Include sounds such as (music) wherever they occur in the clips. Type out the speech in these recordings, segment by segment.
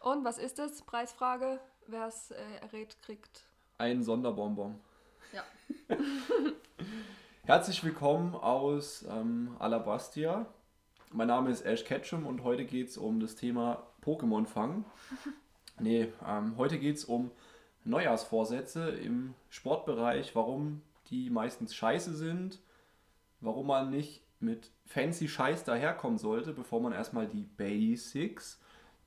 Und was ist es? Preisfrage. Wer es äh, errät, kriegt. Ein Sonderbonbon. Ja. (laughs) Herzlich willkommen aus ähm, Alabastia. Mein Name ist Ash Ketchum und heute geht es um das Thema Pokémon fangen. (laughs) Nee, ähm, heute geht es um Neujahrsvorsätze im Sportbereich, warum die meistens scheiße sind, warum man nicht mit fancy Scheiß daherkommen sollte, bevor man erstmal die Basics,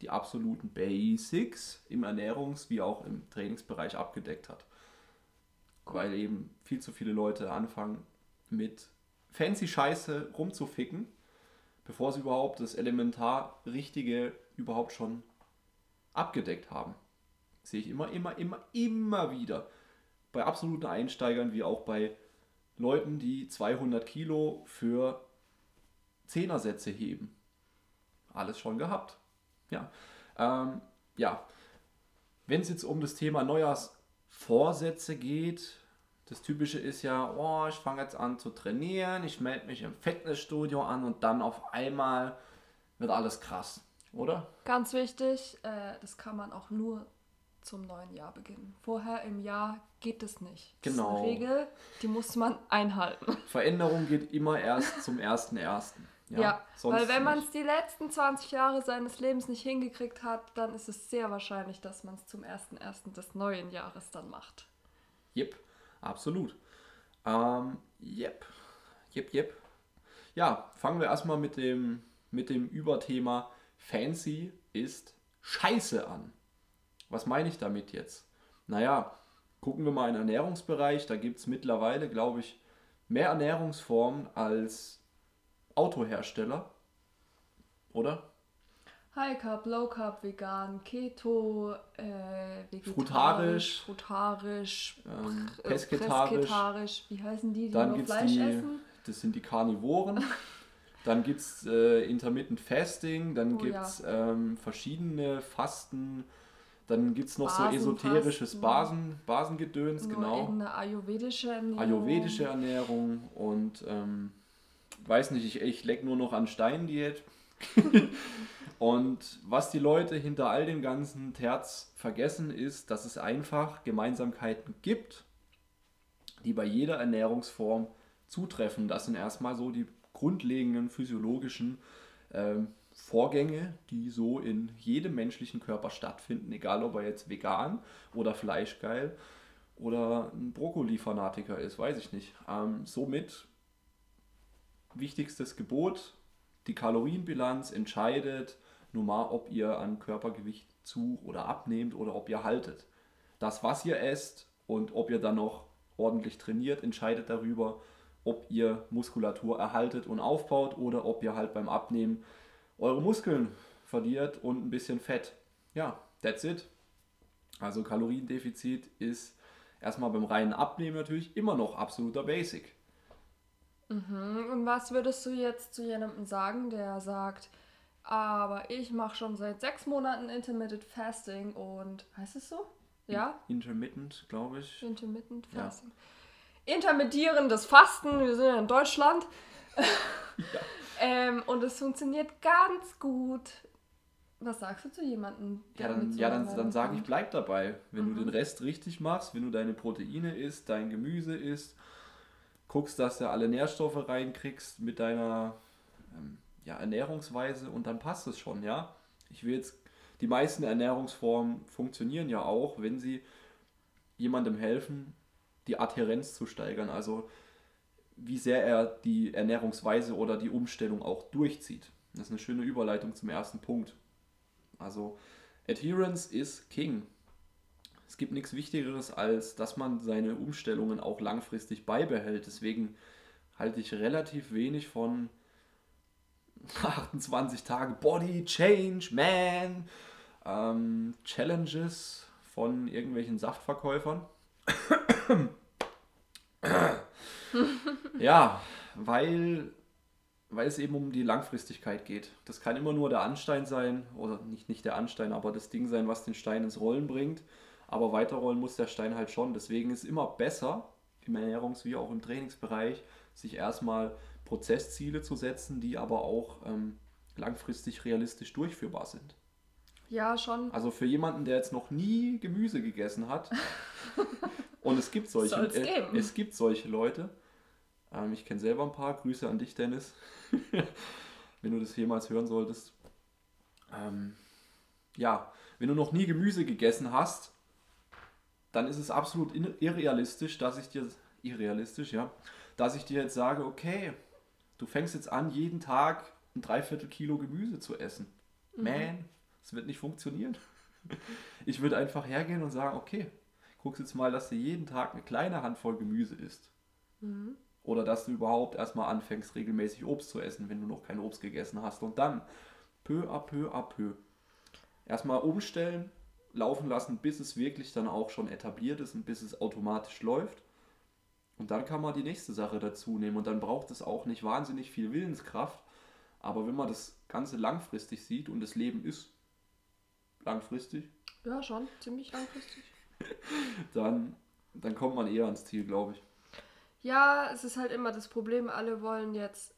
die absoluten Basics im Ernährungs- wie auch im Trainingsbereich abgedeckt hat. Weil eben viel zu viele Leute anfangen mit fancy Scheiße rumzuficken, bevor sie überhaupt das elementar Richtige überhaupt schon abgedeckt haben. Sehe ich immer, immer, immer, immer wieder. Bei absoluten Einsteigern wie auch bei Leuten, die 200 Kilo für Zehnersätze heben. Alles schon gehabt. Ja. Ähm, ja. Wenn es jetzt um das Thema Neujahrsvorsätze geht, das Typische ist ja, oh, ich fange jetzt an zu trainieren, ich melde mich im Fitnessstudio an und dann auf einmal wird alles krass, oder? Ganz wichtig, äh, das kann man auch nur zum neuen Jahr beginnen. Vorher im Jahr geht es nicht. Das Genau. ist eine Regel, die muss man einhalten. Veränderung geht immer erst zum 1.1. Ja, sonst weil wenn man es die letzten 20 Jahre seines Lebens nicht hingekriegt hat, dann ist es sehr wahrscheinlich, dass man es zum 1.1. des neuen Jahres dann macht. Jep, absolut. Ähm, jep, jep, jep. Ja, fangen wir erstmal mit dem, mit dem Überthema Fancy ist Scheiße an. Was meine ich damit jetzt? Naja, gucken wir mal in den Ernährungsbereich. Da gibt es mittlerweile, glaube ich, mehr Ernährungsformen als Autohersteller. Oder? High Carb, Low Carb, vegan, Keto, äh, vegetarisch, Frutarisch. frutarisch, Ähm, pr- äh, pesketarisch. pesketarisch. Wie heißen die, die Dann nur gibt es Fleisch die, essen? das sind die Karnivoren. (laughs) Dann gibt es äh, Intermittent Fasting, dann Oh gibt es ähm, verschiedene Fasten, dann gibt es noch so Basenfasten. esoterisches Basen, Basengedöns, genau. irgendeine ayurvedische Ernährung. Ayurvedische Ernährung und ähm, weiß nicht, ich, ich leck nur noch an Steindiät. (laughs) und was die Leute hinter all dem ganzen Terz vergessen ist, dass es einfach Gemeinsamkeiten gibt, die bei jeder Ernährungsform zutreffen. Das sind erstmal so die grundlegenden physiologischen ähm, Vorgänge, die so in jedem menschlichen Körper stattfinden, egal ob er jetzt vegan oder fleischgeil oder ein Brokkoli-Fanatiker ist, weiß ich nicht. Ähm, somit wichtigstes Gebot, die Kalorienbilanz entscheidet nun mal, ob ihr an Körpergewicht zu oder abnehmt oder ob ihr haltet. Das, was ihr esst und ob ihr dann noch ordentlich trainiert, entscheidet darüber, ob ihr Muskulatur erhaltet und aufbaut oder ob ihr halt beim Abnehmen eure Muskeln verliert und ein bisschen Fett. Ja, that's it. Also Kaloriendefizit ist erstmal beim reinen Abnehmen natürlich immer noch absoluter Basic. Mhm. Und was würdest du jetzt zu jemandem sagen, der sagt, aber ich mache schon seit sechs Monaten Intermittent Fasting und heißt es so? Ja? Intermittent, glaube ich. Intermittent Ja. Fasting. Intermittierendes Fasten, wir sind ja in Deutschland. (laughs) ähm, und es funktioniert ganz gut. Was sagst du zu jemandem, Ja, dann, ja, dann, dann sage ich, bleib dabei. Wenn Mhm. du den Rest richtig machst, wenn du deine Proteine isst, dein Gemüse isst, guckst, dass du alle Nährstoffe reinkriegst mit deiner ähm, ja, Ernährungsweise und dann passt es schon, ja. Ich will jetzt, die meisten Ernährungsformen funktionieren ja auch, wenn sie jemandem helfen, die Adhärenz zu steigern, also wie sehr er die Ernährungsweise oder die Umstellung auch durchzieht. Das ist eine schöne Überleitung zum ersten Punkt. Also Adherence ist King. Es gibt nichts Wichtigeres, als dass man seine Umstellungen auch langfristig beibehält. Deswegen halte ich relativ wenig von (laughs) 28 Tage Body Change, Man, ähm, Challenges von irgendwelchen Saftverkäufern. ja, weil, weil es eben um die Langfristigkeit geht. Das kann immer nur der Anstein sein, oder nicht, nicht der Anstein, aber das Ding sein, was den Stein ins Rollen bringt. Aber weiterrollen muss der Stein halt schon. Deswegen ist immer besser, im Ernährungs- wie auch im Trainingsbereich, sich erstmal Prozessziele zu setzen, die aber auch ähm, langfristig realistisch durchführbar sind. Ja, schon. Also für jemanden, der jetzt noch nie Gemüse gegessen hat, (laughs) und es gibt solche, äh, es gibt solche Leute. Ähm, ich kenne selber ein paar. Grüße an dich, Dennis, (laughs) wenn du das jemals hören solltest. Ähm, ja, wenn du noch nie Gemüse gegessen hast, dann ist es absolut irrealistisch, dass ich dir irrealistisch, ja, dass ich dir jetzt sage, okay, du fängst jetzt an, jeden Tag ein Dreiviertel Kilo Gemüse zu essen. Man, das wird nicht funktionieren. (laughs) Ich würde einfach hergehen und sagen, okay, guckst jetzt mal, dass du jeden Tag eine kleine Handvoll Gemüse isst. Oder dass du überhaupt erstmal anfängst, regelmäßig Obst zu essen, wenn du noch kein Obst gegessen hast. Und dann peu à peu à peu. Erstmal umstellen, laufen lassen, bis es wirklich dann auch schon etabliert ist und bis es automatisch läuft. Und dann kann man die nächste Sache dazu nehmen. Und dann braucht es auch nicht wahnsinnig viel Willenskraft. Aber wenn man das Ganze langfristig sieht und das Leben ist langfristig, Ja, schon. Ziemlich langfristig. (laughs) dann, dann kommt man eher ans Ziel, glaube ich. Ja, es ist halt immer das Problem, alle wollen jetzt,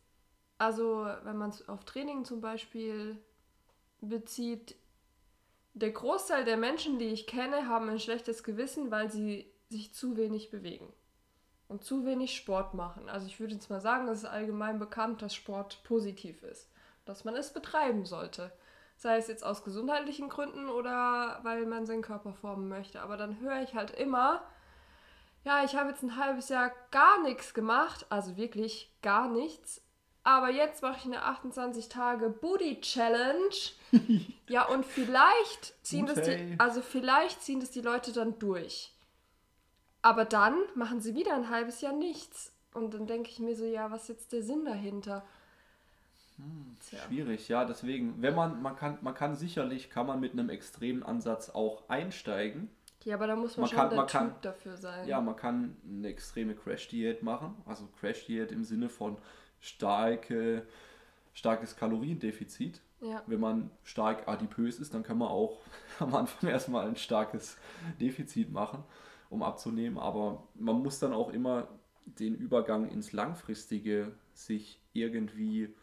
also wenn man es auf Training zum Beispiel bezieht, der Großteil der Menschen, die ich kenne, haben ein schlechtes Gewissen, weil sie sich zu wenig bewegen und zu wenig Sport machen. Also ich würde jetzt mal sagen, es ist allgemein bekannt, dass Sport positiv ist, dass man es betreiben sollte. Sei es jetzt aus gesundheitlichen Gründen oder weil man seinen Körper formen möchte. Aber dann höre ich halt immer, ja, ich habe jetzt ein halbes Jahr gar nichts gemacht, also wirklich gar nichts. Aber jetzt mache ich eine 28 Tage Booty Challenge. (laughs) ja, und vielleicht ziehen Gut, das die, also vielleicht ziehen das die Leute dann durch. Aber dann machen sie wieder ein halbes Jahr nichts. Und dann denke ich mir so, ja, was ist jetzt der Sinn dahinter? Tja. Schwierig, ja, deswegen, wenn man, man kann, man kann sicherlich, kann man mit einem extremen Ansatz auch einsteigen. Ja, aber da muss man, Man schon kann- der man kann- Typ dafür sein. Ja, man kann eine extreme Crash-Diät machen, also Crash-Diät im Sinne von starke, starkes Kaloriendefizit. ja. Wenn man stark adipös ist, dann kann man auch (laughs) am Anfang erstmal ein starkes Defizit machen, um abzunehmen. Aber man muss dann auch immer den Übergang ins Langfristige sich irgendwie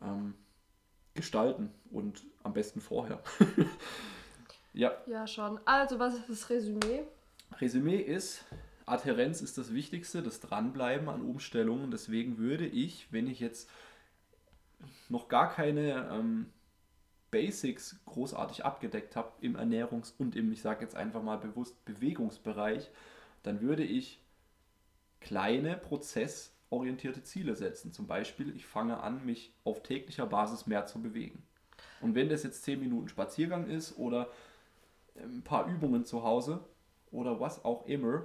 ähm, gestalten und am besten vorher. (laughs) ja, ja, schon. Also, was ist das Resümee? Resümee ist, Adhärenz ist das Wichtigste, das Dranbleiben an Umstellungen. Deswegen würde ich, wenn ich jetzt noch gar keine ähm, Basics großartig abgedeckt habe im Ernährungs- und im, ich sage jetzt einfach mal bewusst, Bewegungsbereich, dann würde ich kleine prozessorientierte Ziele setzen. Zum Beispiel, ich fange an, mich auf täglicher Basis mehr zu bewegen. Und wenn das jetzt 10 Minuten Spaziergang ist oder ein paar Übungen zu Hause oder was auch immer,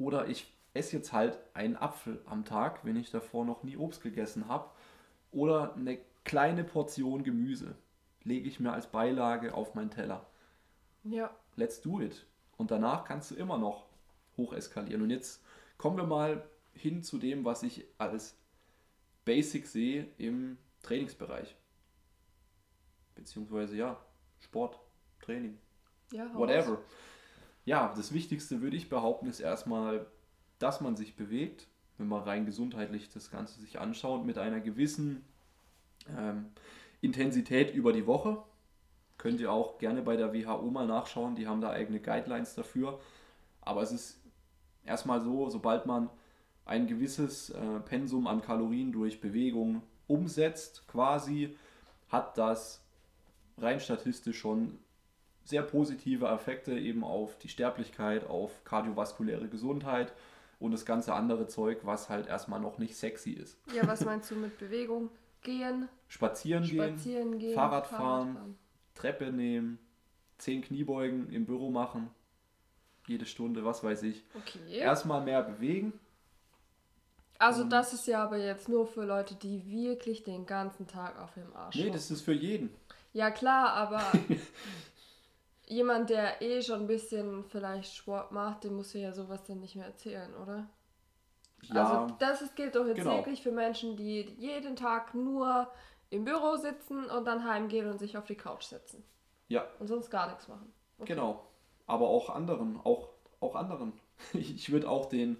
oder ich esse jetzt halt einen Apfel am Tag, wenn ich davor noch nie Obst gegessen habe, oder eine kleine Portion Gemüse lege ich mir als Beilage auf meinen Teller. Ja. Let's do it. Und danach kannst du immer noch hoch eskalieren. Und jetzt kommen wir mal hin zu dem, was ich als Basic sehe im Trainingsbereich. Beziehungsweise ja, Sport, Training, Ja, whatever. raus. Ja, das Wichtigste würde ich behaupten, ist erstmal, dass man sich bewegt, wenn man rein gesundheitlich das Ganze sich anschaut, mit einer gewissen ähm, Intensität über die Woche. Könnt ihr auch gerne bei der WHO mal nachschauen, die haben da eigene Guidelines dafür. Aber es ist erstmal so, sobald man ein gewisses äh, Pensum an Kalorien durch Bewegung umsetzt, quasi, hat das rein statistisch schon sehr positive Effekte eben auf die Sterblichkeit, auf kardiovaskuläre Gesundheit und das ganze andere Zeug, was halt erstmal noch nicht sexy ist. Ja, was meinst du mit Bewegung? Gehen, Spazieren, gehen, spazieren gehen, Fahrrad fahren. Treppe nehmen, 10 Kniebeugen im Büro machen, jede Stunde, was weiß ich. Okay. Erstmal mehr bewegen. Also das ist ja aber jetzt nur für Leute, die wirklich den ganzen Tag auf dem Arsch Nee, das ist für jeden. Ja klar, aber (laughs) jemand, der eh schon ein bisschen vielleicht Sport macht, dem muss ja sowas dann nicht mehr erzählen, oder? Ja, Also das ist, gilt doch jetzt genau. wirklich für Menschen, die jeden Tag nur im Büro sitzen und dann heimgehen und sich auf die Couch setzen. ja, Und sonst gar nichts machen. Okay. Genau. Aber auch anderen, auch, auch anderen. (laughs) Ich würde auch den,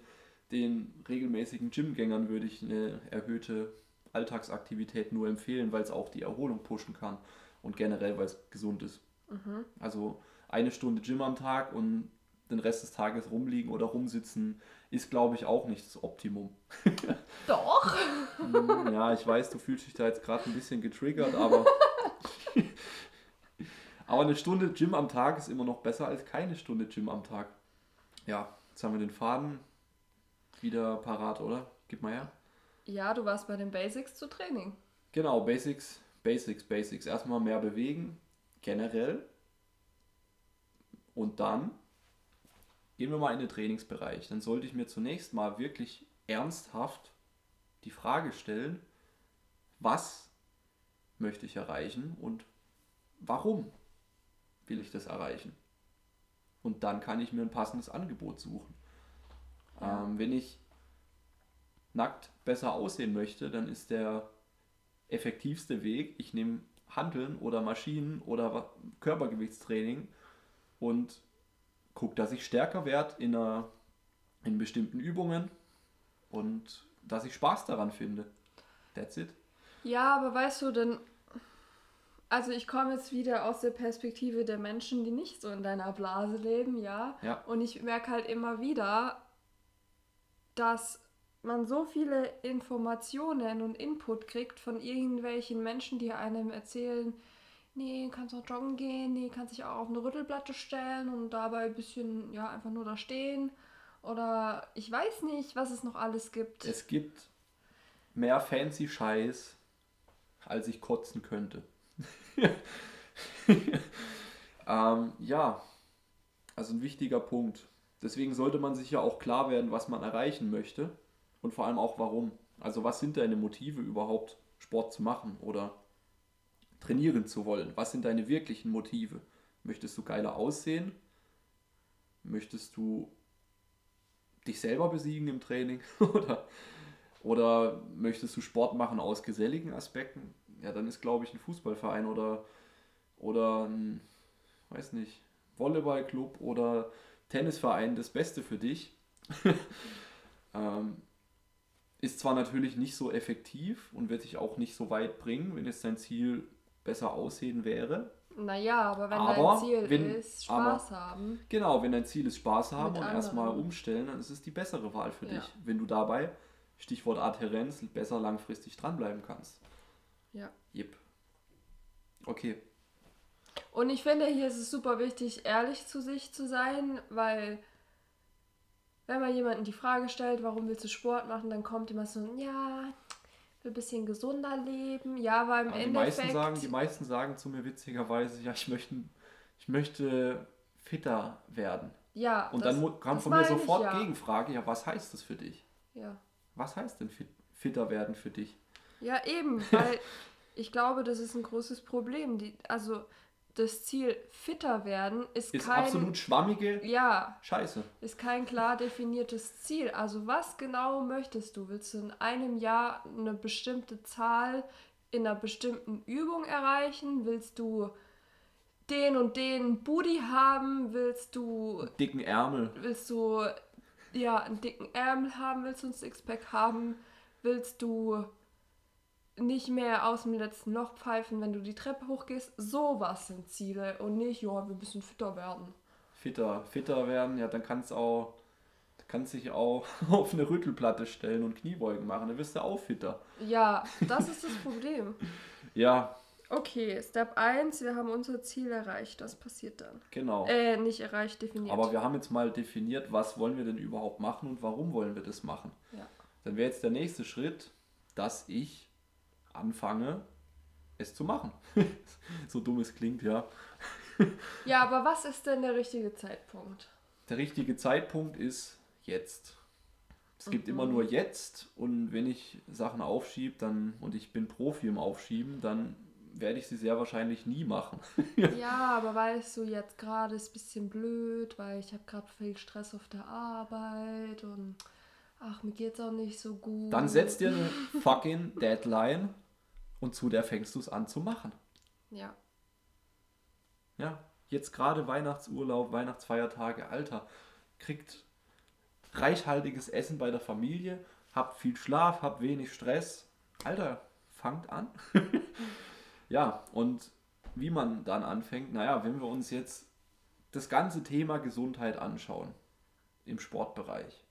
den regelmäßigen Gymgängern würde ich eine erhöhte Alltagsaktivität nur empfehlen, weil es auch die Erholung pushen kann. und generell, weil es gesund ist. Mhm. Also eine Stunde Gym am Tag und den Rest des Tages rumliegen oder rumsitzen ist, glaube ich, auch nicht das Optimum. (laughs) Doch. Hm, ja, ich weiß, du fühlst dich da jetzt gerade ein bisschen getriggert, aber. (laughs) aber eine Stunde Gym am Tag ist immer noch besser als keine Stunde Gym am Tag. Ja, jetzt haben wir den Faden wieder parat, oder? Gib mal her. Ja, du warst bei den Basics zu Training. Genau, Basics, Basics, Basics. Erstmal mehr bewegen, generell. Und dann gehen wir mal in den Trainingsbereich. Dann sollte ich mir zunächst mal wirklich ernsthaft die Frage stellen, was möchte ich erreichen und warum will ich das erreichen? Und dann kann ich mir ein passendes Angebot suchen. Ja. Ähm, wenn ich nackt besser aussehen möchte, dann ist der effektivste Weg, ich nehme Hanteln oder Maschinen oder Körpergewichtstraining und gucke, dass ich stärker werde in, einer, in bestimmten Übungen und dass ich Spaß daran finde. That's it. Ja, aber weißt du, denn. Also, ich komme jetzt wieder aus der Perspektive der Menschen, die nicht so in deiner Blase leben, ja. Ja. Und ich merke halt immer wieder, dass man so viele Informationen und Input kriegt von irgendwelchen Menschen, die einem erzählen, nee, kannst auch joggen gehen, nee, kannst dich auch auf eine Rüttelplatte stellen und dabei ein bisschen, ja, einfach nur da stehen. Oder ich weiß nicht, was es noch alles gibt. Es gibt mehr fancy Scheiß, als ich kotzen könnte. (laughs) ähm, ja, also ein wichtiger Punkt. Deswegen sollte man sich ja auch klar werden, was man erreichen möchte und vor allem auch warum. Also was sind deine Motive überhaupt, Sport zu machen oder trainieren zu wollen? Was sind deine wirklichen Motive? Möchtest du geiler aussehen? Möchtest du dich selber besiegen im Training? (laughs) oder, oder möchtest du Sport machen aus geselligen Aspekten? Ja, dann ist, glaube ich, ein Fußballverein oder, oder ein, weiß nicht, Volleyballclub oder Tennisverein das Beste für dich. (laughs) ähm, ist zwar natürlich nicht so effektiv und wird dich auch nicht so weit bringen, wenn jetzt dein Ziel besser aussehen wäre. Naja, aber wenn Aber dein Ziel wenn- ist, Spaß aber- haben. Genau, wenn dein Ziel ist Spaß haben und erstmal umstellen, dann ist es die bessere Wahl für Ja. dich. Wenn du dabei, Stichwort Adhärenz, besser langfristig dranbleiben kannst. Ja. Jep. Okay. Und ich finde, hier ist es super wichtig, ehrlich zu sich zu sein, weil wenn man jemanden die Frage stellt, warum willst du Sport machen, dann kommt immer so, ja, will ein bisschen gesunder leben. Ja, weil im Aber die, Endeffekt. meisten sagen, die meisten sagen zu mir witzigerweise, ja, ich möchte, ich möchte fitter werden. ja, Und das- dann kam von mir meine ich, sofort ja. Gegenfrage, ja, was heißt das für dich? Ja. Was heißt denn fit, fitter werden für dich? ja, eben, (laughs) weil ich glaube, das ist ein großes Problem. Die, also das Ziel fitter werden ist, Ist kein. absolut schwammige Ja, Scheiße. ist kein klar definiertes Ziel. Also was genau möchtest du? Willst du in einem Jahr eine bestimmte Zahl in einer bestimmten Übung erreichen? Willst du den und den Booty haben? Willst du, Dicken Ärmel. willst du ja einen dicken Ärmel haben? Willst du ein Sixpack haben? Willst du nicht mehr aus dem letzten Loch pfeifen, wenn du die Treppe hochgehst? Sowas sind Ziele und nicht, ja, wir müssen fitter werden. Fitter, fitter werden, ja, dann kannst auch, kannst dich auch (laughs) auf eine Rüttelplatte stellen und Kniebeugen machen, dann wirst du auch fitter. Ja, das ist das Problem. (laughs) Ja, Okay, Step 1, wir haben unser Ziel erreicht. Was passiert dann? genau. Äh, nicht erreicht, definiert. Aber wir haben jetzt mal definiert, was wollen wir denn überhaupt machen und warum wollen wir das machen. Ja. Dann wäre jetzt der nächste Schritt, dass ich anfange, es zu machen. (laughs) so dumm es klingt, ja. ja, aber was ist denn der richtige Zeitpunkt? Der richtige Zeitpunkt ist jetzt. Es gibt Mhm. immer nur jetzt und wenn ich Sachen aufschiebe dann, und ich bin Profi im Aufschieben, dann werde ich sie sehr wahrscheinlich nie machen. (laughs) ja, aber weißt du, jetzt gerade ist ein bisschen blöd, weil ich habe gerade viel Stress auf der Arbeit und ach, mir geht's auch nicht so gut. Dann setz dir eine fucking Deadline und zu der fängst du es an zu machen. Ja. Ja, jetzt gerade Weihnachtsurlaub, Weihnachtsfeiertage, Alter, kriegt reichhaltiges Essen bei der Familie, habt viel Schlaf, habt wenig Stress. Alter, fangt an. (laughs) ja, und wie man dann anfängt? Naja, wenn wir uns jetzt das ganze Thema Gesundheit anschauen im Sportbereich,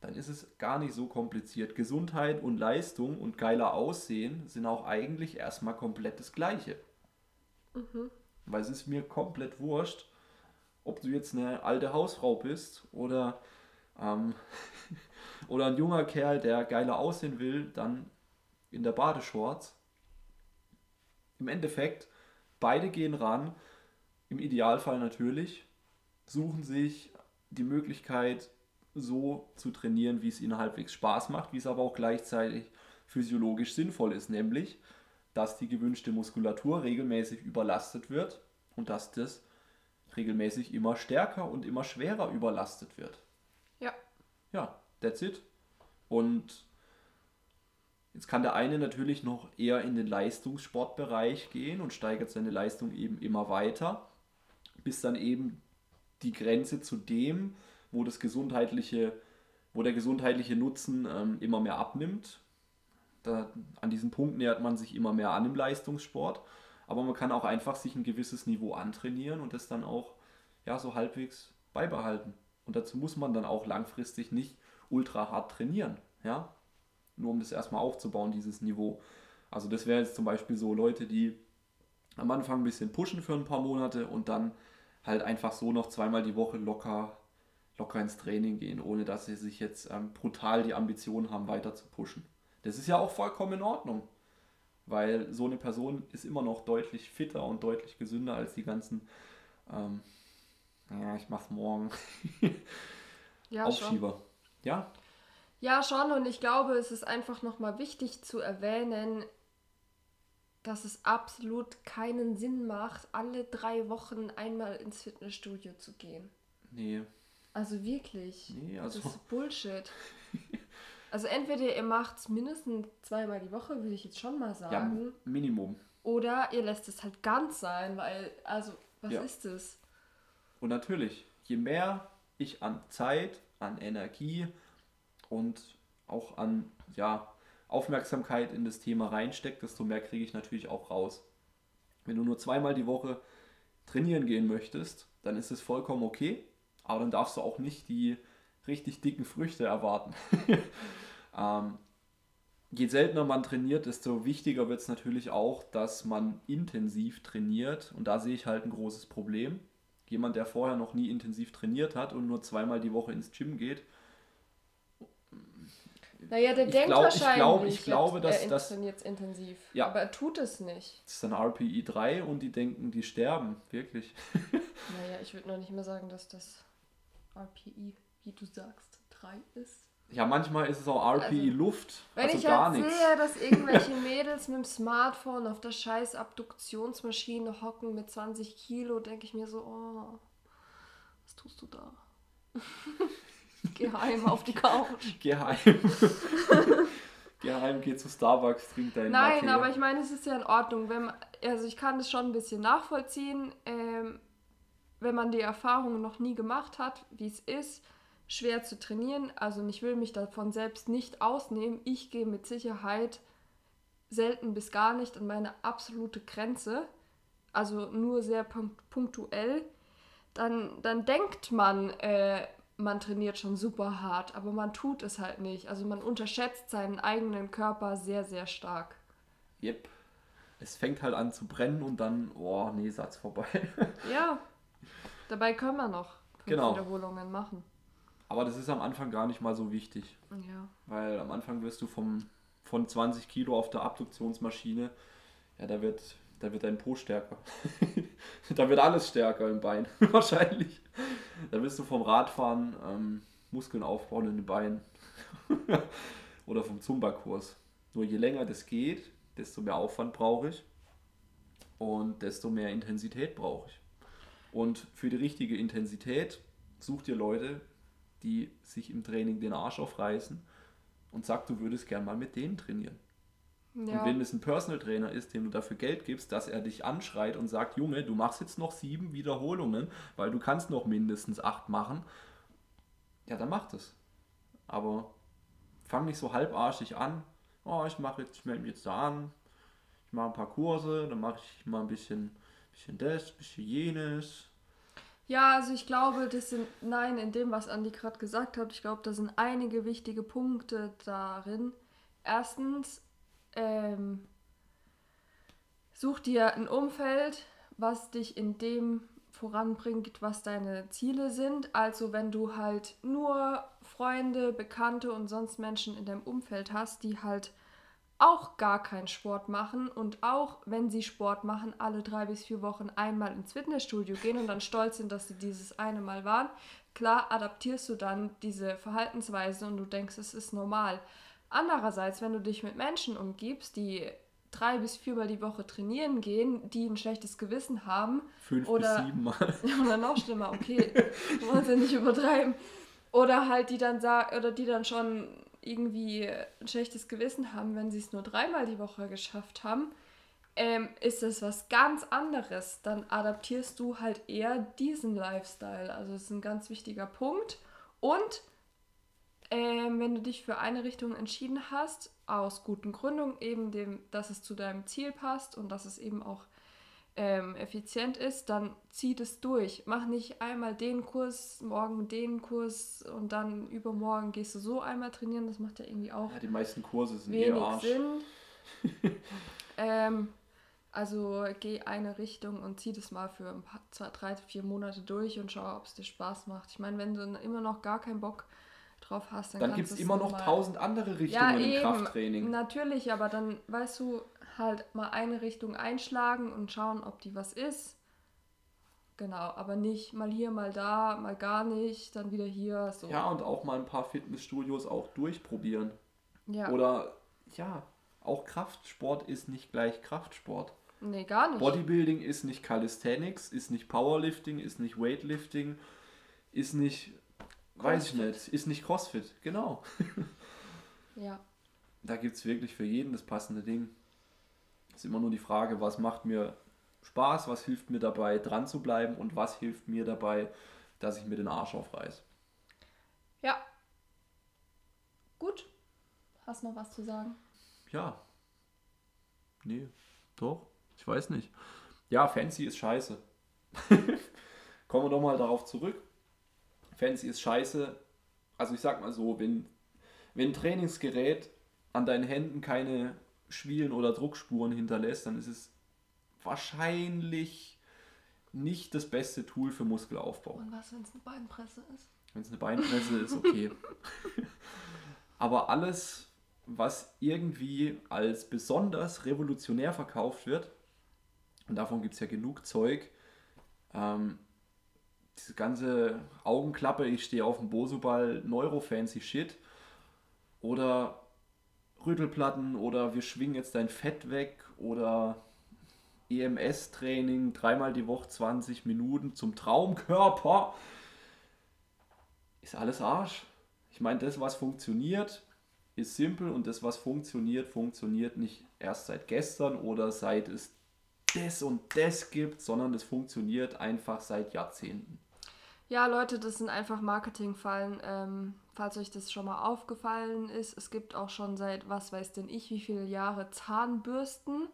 dann ist es gar nicht so kompliziert. Gesundheit und Leistung und geiler Aussehen sind auch eigentlich erstmal komplett das Gleiche. Mhm. Weil es ist mir komplett wurscht, ob du jetzt eine alte Hausfrau bist oder, ähm, (laughs) oder ein junger Kerl, der geiler aussehen will, dann in der Badeshorts. Im Endeffekt, beide gehen ran, im Idealfall natürlich, suchen sich die Möglichkeit, so zu trainieren, wie es ihnen halbwegs Spaß macht, wie es aber auch gleichzeitig physiologisch sinnvoll ist, nämlich, dass die gewünschte Muskulatur regelmäßig überlastet wird und dass das regelmäßig immer stärker und immer schwerer überlastet wird. Ja. Ja, that's it. Und jetzt kann der eine natürlich noch eher in den Leistungssportbereich gehen und steigert seine Leistung eben immer weiter, bis dann eben die Grenze zu dem, wo das gesundheitliche, wo der gesundheitliche Nutzen ähm, immer mehr abnimmt. Da, an diesem Punkt nähert man sich immer mehr an im Leistungssport. Aber man kann auch einfach sich ein gewisses Niveau antrainieren und das dann auch ja, so halbwegs beibehalten. Und dazu muss man dann auch langfristig nicht ultra hart trainieren. Ja? Nur um das erstmal aufzubauen, dieses Niveau. Also das wäre jetzt zum Beispiel so Leute, die am Anfang ein bisschen pushen für ein paar Monate und dann halt einfach so noch zweimal die Woche locker locker ins Training gehen, ohne dass sie sich jetzt ähm, brutal die Ambition haben, weiter zu pushen. Das ist ja auch vollkommen in Ordnung, weil so eine Person ist immer noch deutlich fitter und deutlich gesünder als die ganzen, ähm, ja, ich mach's morgen, (laughs) ja, Aufschieber. Schon. Ja? Ja, schon und ich glaube, es ist einfach nochmal wichtig zu erwähnen, dass es absolut keinen Sinn macht, alle drei Wochen einmal ins Fitnessstudio zu gehen. Nee, also wirklich. Nee, also. Das ist Bullshit. Also entweder ihr macht es mindestens zweimal die Woche, würde ich jetzt schon mal sagen. Ja, Minimum. Oder ihr lässt es halt ganz sein, weil, also, was ja. ist es? Und natürlich, je mehr ich an Zeit, an Energie und auch an ja, Aufmerksamkeit in das Thema reinstecke, desto mehr kriege ich natürlich auch raus. Wenn du nur zweimal die Woche trainieren gehen möchtest, dann ist es vollkommen okay aber dann darfst du auch nicht die richtig dicken Früchte erwarten. (laughs) ähm, je seltener man trainiert, desto wichtiger wird es natürlich auch, dass man intensiv trainiert. Und da sehe ich halt ein großes Problem. Jemand, der vorher noch nie intensiv trainiert hat und nur zweimal die Woche ins Gym geht. Naja, der denkt glaub, wahrscheinlich, ich, glaub, ich glaube, dass er das trainiert intensiv. Ja. Aber er tut es nicht. Das ist dann RPI 3 und die denken, die sterben, wirklich. (laughs) naja, ich würde noch nicht mehr sagen, dass das RPI, wie du sagst, 3 ist. Ja, manchmal ist es auch RPI also, Luft. Wenn also ich gar halt sehe, dass irgendwelche (laughs) Mädels mit dem Smartphone auf der scheiß Abduktionsmaschine hocken mit 20 Kilo, denke ich mir so, oh, was tust du da? (laughs) Geheim auf die Couch. Geheim. Geheim geht zu Starbucks, trinkt deinen Nein, Latte. aber ich meine, es ist ja in Ordnung. Wenn man, also ich kann das schon ein bisschen nachvollziehen. Ähm, wenn man die Erfahrung noch nie gemacht hat, wie es ist, schwer zu trainieren, also ich will mich davon selbst nicht ausnehmen, ich gehe mit Sicherheit selten bis gar nicht an meine absolute Grenze, also nur sehr punktuell, dann, dann denkt man, äh, man trainiert schon super hart, aber man tut es halt nicht. Also man unterschätzt seinen eigenen Körper sehr, sehr stark. Yep. Es fängt halt an zu brennen und dann, oh, nee, Satz vorbei. Ja, (laughs) Dabei können wir noch fünf genau. Wiederholungen machen. Aber das ist am Anfang gar nicht mal so wichtig. Ja. Weil am Anfang wirst du vom, von 20 Kilo auf der Abduktionsmaschine, ja, da wird, da wird dein Po stärker. (laughs) da wird alles stärker im Bein, (laughs) wahrscheinlich. Da wirst du vom Radfahren ähm, Muskeln aufbauen in den Beinen. (laughs) Oder vom Zumba-Kurs. Nur je länger das geht, desto mehr Aufwand brauche ich und desto mehr Intensität brauche ich. Und für die richtige Intensität such dir Leute, die sich im Training den Arsch aufreißen und sag, du würdest gern mal mit denen trainieren. Ja. Und wenn es ein Personal Trainer ist, dem du dafür Geld gibst, dass er dich anschreit und sagt, Junge, du machst jetzt noch sieben Wiederholungen, weil du kannst noch mindestens acht machen, ja, dann mach das. Aber fang nicht so halbarschig an. Oh, ich mache jetzt, ich melde mich jetzt da an, ich mache ein paar Kurse, dann mache ich mal ein bisschen bisschen das, bisschen jenes. Ja, also ich glaube, das sind, nein, in dem, was Andi gerade gesagt hat, ich glaube, da sind einige wichtige Punkte darin. Erstens, ähm, such dir ein Umfeld, was dich in dem voranbringt, was deine Ziele sind. Also wenn du halt nur Freunde, Bekannte und sonst Menschen in deinem Umfeld hast, die halt auch gar keinen Sport machen und auch, wenn sie Sport machen, alle drei bis vier Wochen einmal ins Fitnessstudio gehen und dann stolz sind, dass sie dieses eine Mal waren, klar adaptierst du dann diese Verhaltensweise und du denkst, es ist normal. Andererseits, wenn du dich mit Menschen umgibst, die drei bis viermal die Woche trainieren gehen, die ein schlechtes Gewissen haben. Fünf oder, bis sieben Mal. (laughs) Oder noch schlimmer, okay, wollen sie nicht übertreiben. Oder halt die dann sagen, oder die dann schon irgendwie ein schlechtes Gewissen haben, wenn sie es nur dreimal die Woche geschafft haben, ähm, ist das was ganz anderes. Dann adaptierst du halt eher diesen Lifestyle. Also das ist ein ganz wichtiger Punkt. Und ähm, wenn du dich für eine Richtung entschieden hast, aus guten Gründungen, eben dem, dass es zu deinem Ziel passt und dass es eben auch ähm, effizient ist, dann zieh es durch. Mach nicht einmal den Kurs, morgen den Kurs und dann übermorgen gehst du so einmal trainieren. Das macht ja irgendwie auch Ja, die meisten Kurse sind wenig eher Arsch. Sinn. (laughs) ähm, also geh eine Richtung und zieh das mal für ein paar, zwei, drei, vier Monate durch und schau, ob es dir Spaß macht. Ich meine, wenn du immer noch gar keinen Bock drauf hast, dann, Dann gibt es immer noch tausend andere ja, Richtungen im eben, Krafttraining. Natürlich, aber dann weißt du halt mal eine Richtung einschlagen und schauen, ob die was ist. Genau, aber nicht mal hier, mal da, mal gar nicht, dann wieder hier, so. Ja, und auch mal ein paar Fitnessstudios auch durchprobieren. Ja. Oder ja, auch Kraftsport ist nicht gleich Kraftsport. nee, gar nicht. Bodybuilding ist nicht Calisthenics, ist nicht Powerlifting, ist nicht Weightlifting, ist nicht, weiß ich Crossfit. nicht, ist nicht Crossfit. Genau. (laughs) Ja. Da gibt es wirklich für jeden das passende Ding. Ist immer nur die Frage, was macht mir Spaß, was hilft mir dabei, dran zu bleiben und was hilft mir dabei, dass ich mir den Arsch aufreiß. Ja. Gut. Hast noch was zu sagen? Ja. Nee, doch. Ich weiß nicht. Ja, Fancy ist scheiße. (laughs) Kommen wir doch mal darauf zurück. Fancy ist scheiße. Also ich sag mal so, wenn, wenn ein Trainingsgerät an deinen Händen keine Schwielen oder Druckspuren hinterlässt, dann ist es wahrscheinlich nicht das beste Tool für Muskelaufbau. Und was, wenn es eine Beinpresse ist? Wenn es eine Beinpresse ist, okay. (laughs) Aber alles, was irgendwie als besonders revolutionär verkauft wird, und davon gibt es ja genug Zeug, ähm, diese ganze Augenklappe, ich stehe auf dem Bosu-Ball, Neurofancy Shit, oder Rüttelplatten, oder wir schwingen jetzt dein Fett weg, oder EMS-Training, dreimal die Woche 20 Minuten zum Traumkörper ist alles Arsch. Ich meine, das, was funktioniert, ist simpel und das, was funktioniert, funktioniert nicht erst seit gestern oder seit es das und das gibt, sondern es funktioniert einfach seit Jahrzehnten. Ja, Leute, das sind einfach Marketingfallen. Ähm, falls euch das schon mal aufgefallen ist, es gibt auch schon seit, was weiß denn ich, wie viele Jahre Zahnbürsten.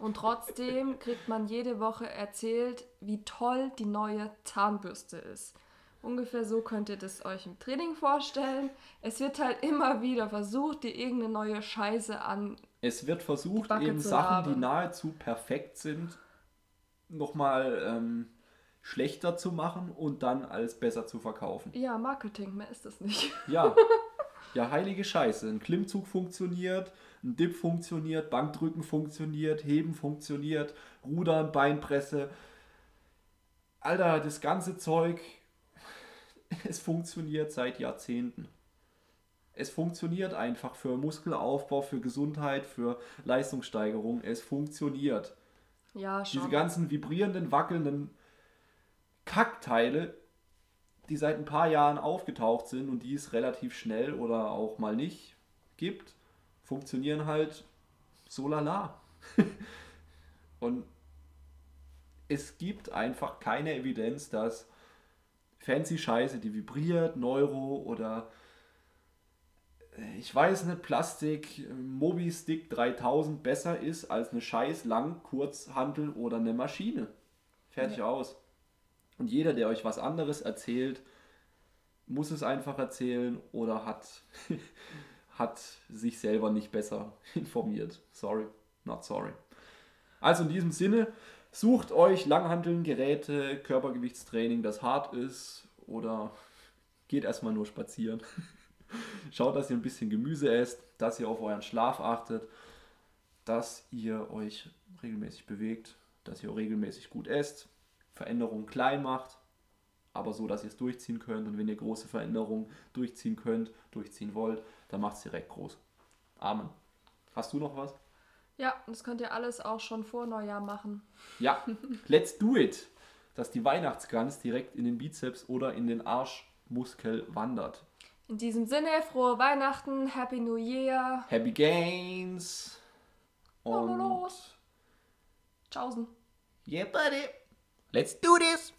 Und trotzdem (laughs) kriegt man jede Woche erzählt, wie toll die neue Zahnbürste ist. Ungefähr so könnt ihr das euch im Training vorstellen. Es wird halt immer wieder versucht, dir irgendeine neue Scheiße an. Es wird versucht, eben Sachen, die labern. nahezu perfekt sind, nochmal ähm, schlechter zu machen und dann als besser zu verkaufen. Ja, Marketing, mehr ist das nicht. (laughs) Ja. Ja, heilige Scheiße. Ein Klimmzug funktioniert, ein Dip funktioniert, Bankdrücken funktioniert, Heben funktioniert, Rudern, Beinpresse. Alter, das ganze Zeug, (laughs) es funktioniert seit Jahrzehnten. Es funktioniert einfach für Muskelaufbau, für Gesundheit, für Leistungssteigerung. Es funktioniert. Ja, schon. Diese ganzen vibrierenden, wackelnden Kackteile, die seit ein paar Jahren aufgetaucht sind und die es relativ schnell oder auch mal nicht gibt, funktionieren halt so lala. (laughs) und es gibt einfach keine Evidenz, dass fancy Scheiße, die vibriert, Neuro oder äh, ich weiß nicht, Plastik, Mobi Stick 3000 besser ist als eine scheiß Lang, Kurzhantel oder eine Maschine. Fertig Ja. aus. Und jeder, der euch was anderes erzählt, muss es einfach erzählen oder hat, (laughs) hat sich selber nicht besser (laughs) informiert. Sorry, not sorry. Also in diesem Sinne, sucht euch Langhanteln, Geräte, Körpergewichtstraining, das hart ist oder geht erstmal nur spazieren. (laughs) Schaut, dass ihr ein bisschen Gemüse esst, dass ihr auf euren Schlaf achtet, dass ihr euch regelmäßig bewegt, dass ihr regelmäßig gut esst, Veränderungen klein macht, aber so, dass ihr es durchziehen könnt. Und wenn ihr große Veränderungen durchziehen könnt, durchziehen wollt, dann macht es direkt groß. Amen. Hast du noch was? Ja, das könnt ihr alles auch schon vor Neujahr machen. Ja, let's do it. Dass die Weihnachtsgans direkt in den Bizeps oder in den Arschmuskel wandert. In diesem Sinne, frohe Weihnachten, Happy New Year. Happy Gains. Und los. Tschaußen. yeah, buddy. Let's do this.